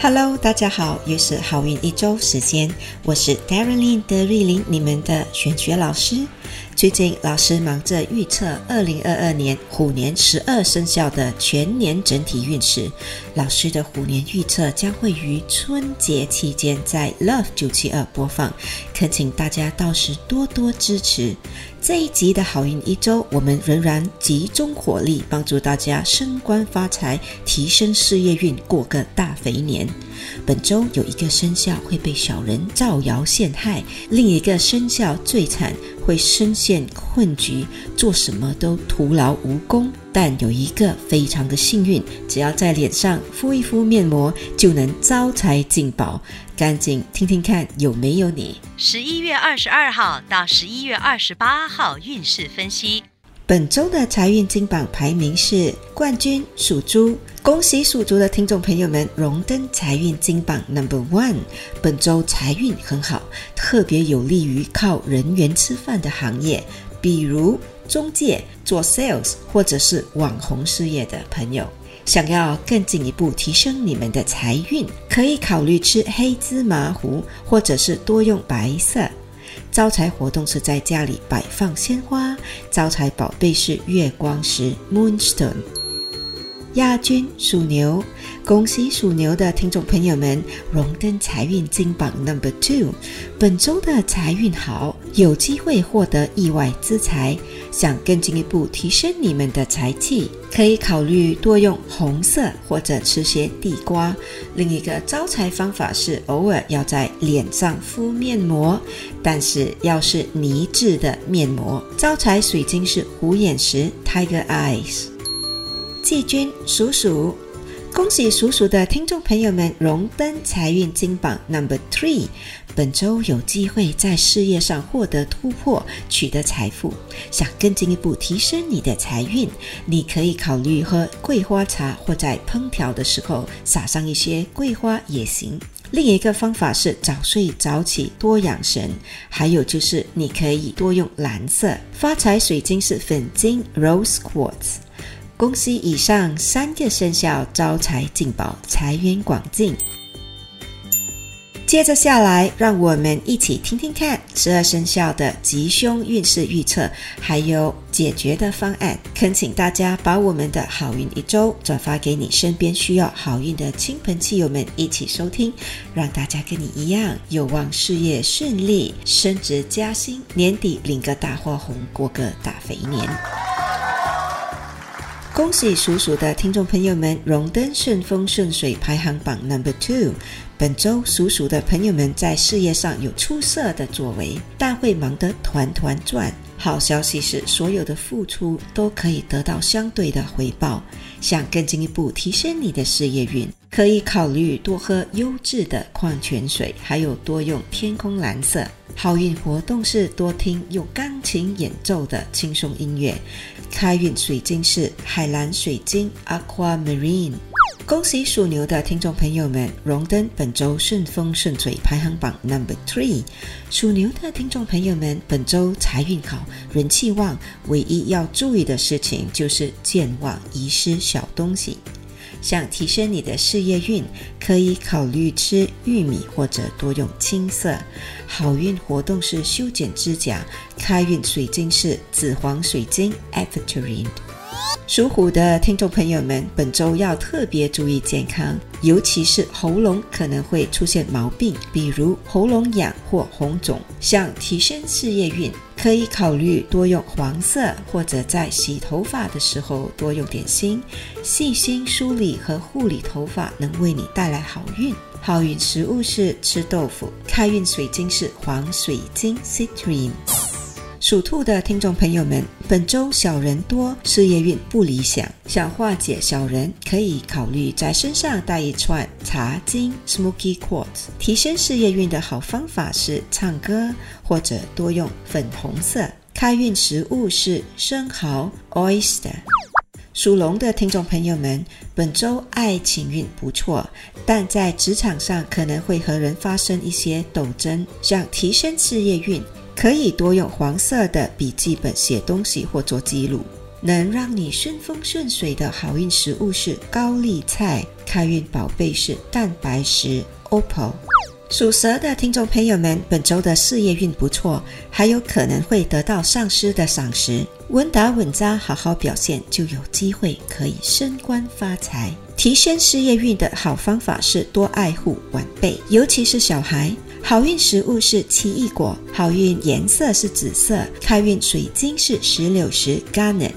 Hello，大家好，又是好运一周时间，我是 Darren 德瑞琳，你们的玄学老师。最近老师忙着预测二零二二年虎年十二生肖的全年整体运势。老师的虎年预测将会于春节期间在 Love 九七二播放，恳请大家到时多多支持。这一集的好运一周，我们仍然集中火力帮助大家升官发财，提升事业运，过个大肥年。本周有一个生肖会被小人造谣陷害，另一个生肖最惨，会深陷困局，做什么都徒劳无功。但有一个非常的幸运，只要在脸上敷一敷面膜，就能招财进宝。赶紧听听看有没有你。十一月二十二号到十一月二十八号运势分析。本周的财运金榜排名是冠军属猪，恭喜属猪的听众朋友们荣登财运金榜 Number One。本周财运很好，特别有利于靠人缘吃饭的行业，比如中介、做 sales 或者是网红事业的朋友。想要更进一步提升你们的财运，可以考虑吃黑芝麻糊，或者是多用白色。招财活动是在家里摆放鲜花，招财宝贝是月光石 （Moonstone）。亚军属牛，恭喜属牛的听众朋友们荣登财运金榜 Number Two。本周的财运好，有机会获得意外之财。想更进一步提升你们的财气，可以考虑多用红色或者吃些地瓜。另一个招财方法是偶尔要在脸上敷面膜，但是要是泥质的面膜。招财水晶是虎眼石 （Tiger Eyes）。季军鼠鼠，恭喜属鼠的听众朋友们荣登财运金榜 Number Three。本周有机会在事业上获得突破，取得财富。想更进一步提升你的财运，你可以考虑喝桂花茶，或在烹调的时候撒上一些桂花也行。另一个方法是早睡早起，多养神。还有就是你可以多用蓝色。发财水晶是粉晶 （Rose Quartz）。恭喜以上三个生肖招财进宝，财源广进。接着下来，让我们一起听听看十二生肖的吉凶运势预测，还有解决的方案。恳请大家把我们的好运一周转发给你身边需要好运的亲朋戚友们一起收听，让大家跟你一样有望事业顺利、升职加薪，年底领个大花红，过个大肥年。恭喜属鼠的听众朋友们荣登顺风顺水排行榜 Number Two。本周属鼠的朋友们在事业上有出色的作为，但会忙得团团转。好消息是，所有的付出都可以得到相对的回报。想更进一步提升你的事业运，可以考虑多喝优质的矿泉水，还有多用天空蓝色。好运活动是多听用钢琴演奏的轻松音乐。开运水晶是海蓝水晶 （Aquamarine）。恭喜属牛的听众朋友们荣登本周顺风顺水排行榜 Number Three。属牛的听众朋友们，本周财运好，人气旺，唯一要注意的事情就是健忘、遗失小东西。想提升你的事业运，可以考虑吃玉米或者多用青色。好运活动是修剪指甲，开运水晶是紫黄水晶 （Aventurine）。属虎的听众朋友们，本周要特别注意健康，尤其是喉咙可能会出现毛病，比如喉咙痒或红肿。想提升事业运，可以考虑多用黄色，或者在洗头发的时候多用点心。细心梳理和护理头发能为你带来好运。好运食物是吃豆腐，开运水晶是黄水晶 （citrine）。属兔的听众朋友们，本周小人多，事业运不理想。想化解小人，可以考虑在身上带一串茶金 （smoky quartz）。提升事业运的好方法是唱歌，或者多用粉红色。开运食物是生蚝 （oyster）。属龙的听众朋友们，本周爱情运不错，但在职场上可能会和人发生一些斗争。想提升事业运。可以多用黄色的笔记本写东西或做记录，能让你顺风顺水的好运食物是高丽菜，开运宝贝是蛋白石 opal。属蛇的听众朋友们，本周的事业运不错，还有可能会得到上司的赏识，稳打稳扎，好好表现就有机会可以升官发财。提升事业运的好方法是多爱护晚辈，尤其是小孩。好运食物是奇异果，好运颜色是紫色，开运水晶是石榴石 （garnet）。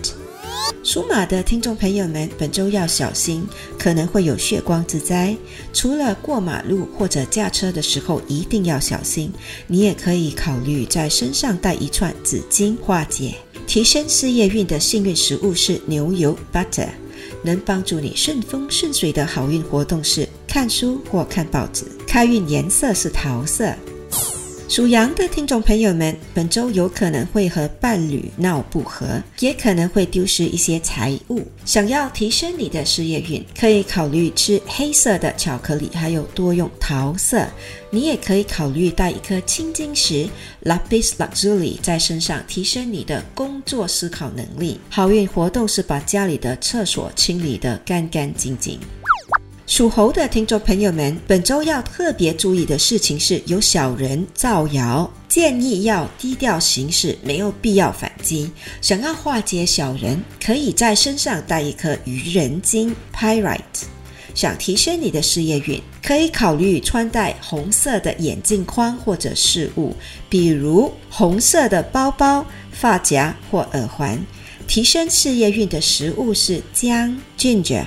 属马的听众朋友们，本周要小心，可能会有血光之灾。除了过马路或者驾车的时候一定要小心，你也可以考虑在身上带一串紫金化解。提升事业运的幸运食物是牛油 （butter）。能帮助你顺风顺水的好运活动是看书或看报纸。开运颜色是桃色。属羊的听众朋友们，本周有可能会和伴侣闹不和，也可能会丢失一些财物。想要提升你的事业运，可以考虑吃黑色的巧克力，还有多用桃色。你也可以考虑带一颗青金石 （Lapis Lazuli） 在身上，提升你的工作思考能力。好运活动是把家里的厕所清理得干干净净。属猴的听众朋友们，本周要特别注意的事情是有小人造谣，建议要低调行事，没有必要反击。想要化解小人，可以在身上带一颗愚人金 （Pyrite）。想提升你的事业运，可以考虑穿戴红色的眼镜框或者饰物，比如红色的包包、发夹或耳环。提升事业运的食物是姜 （Ginger）。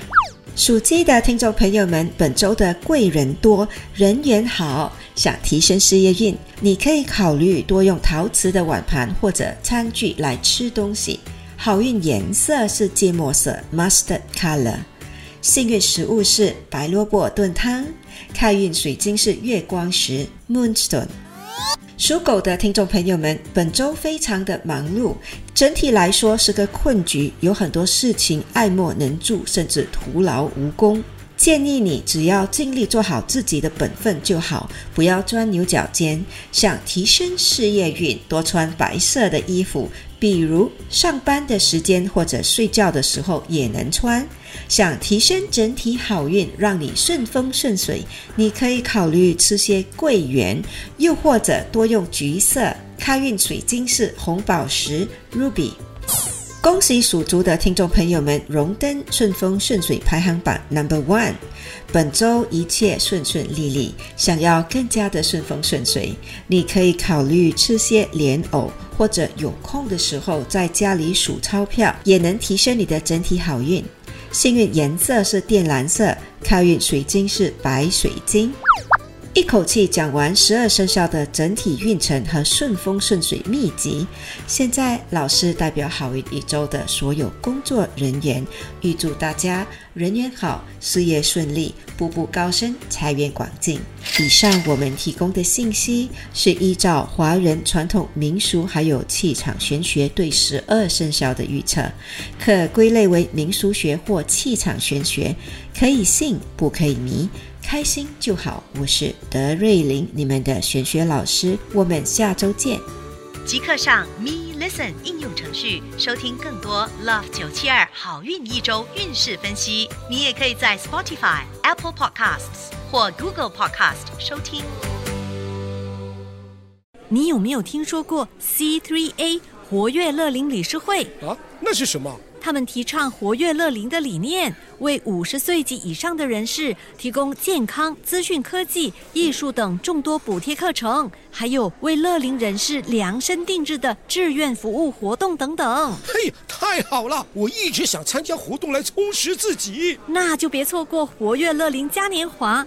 属鸡的听众朋友们，本周的贵人多，人缘好。想提升事业运，你可以考虑多用陶瓷的碗盘或者餐具来吃东西。好运颜色是芥末色 （mustard color）。幸运食物是白萝卜炖汤。开运水晶是月光石 （moonstone）。属狗的听众朋友们，本周非常的忙碌，整体来说是个困局，有很多事情爱莫能助，甚至徒劳无功。建议你只要尽力做好自己的本分就好，不要钻牛角尖。想提升事业运，多穿白色的衣服，比如上班的时间或者睡觉的时候也能穿。想提升整体好运，让你顺风顺水，你可以考虑吃些桂圆，又或者多用橘色。开运水晶是红宝石 （ruby）。恭喜属猪的听众朋友们荣登顺风顺水排行榜 Number One。本周一切顺顺利利，想要更加的顺风顺水，你可以考虑吃些莲藕，或者有空的时候在家里数钞票，也能提升你的整体好运。幸运颜色是靛蓝色，开运水晶是白水晶。一口气讲完十二生肖的整体运程和顺风顺水秘籍。现在，老师代表好运一周的所有工作人员，预祝大家人缘好，事业顺利，步步高升，财源广进。以上我们提供的信息是依照华人传统民俗还有气场玄学对十二生肖的预测，可归类为民俗学或气场玄学，可以信不可以迷。开心就好，我是德瑞琳，你们的玄学老师，我们下周见。即刻上 Me Listen 应用程序收听更多 Love 九七二好运一周运势分析。你也可以在 Spotify、Apple Podcasts 或 Google Podcast 收听。你有没有听说过 C3A 活跃乐龄理事会？啊，那是什么？他们提倡活跃乐龄的理念，为五十岁及以上的人士提供健康、资讯科技、艺术等众多补贴课程，还有为乐龄人士量身定制的志愿服务活动等等。嘿，太好了！我一直想参加活动来充实自己。那就别错过活跃乐龄嘉年华。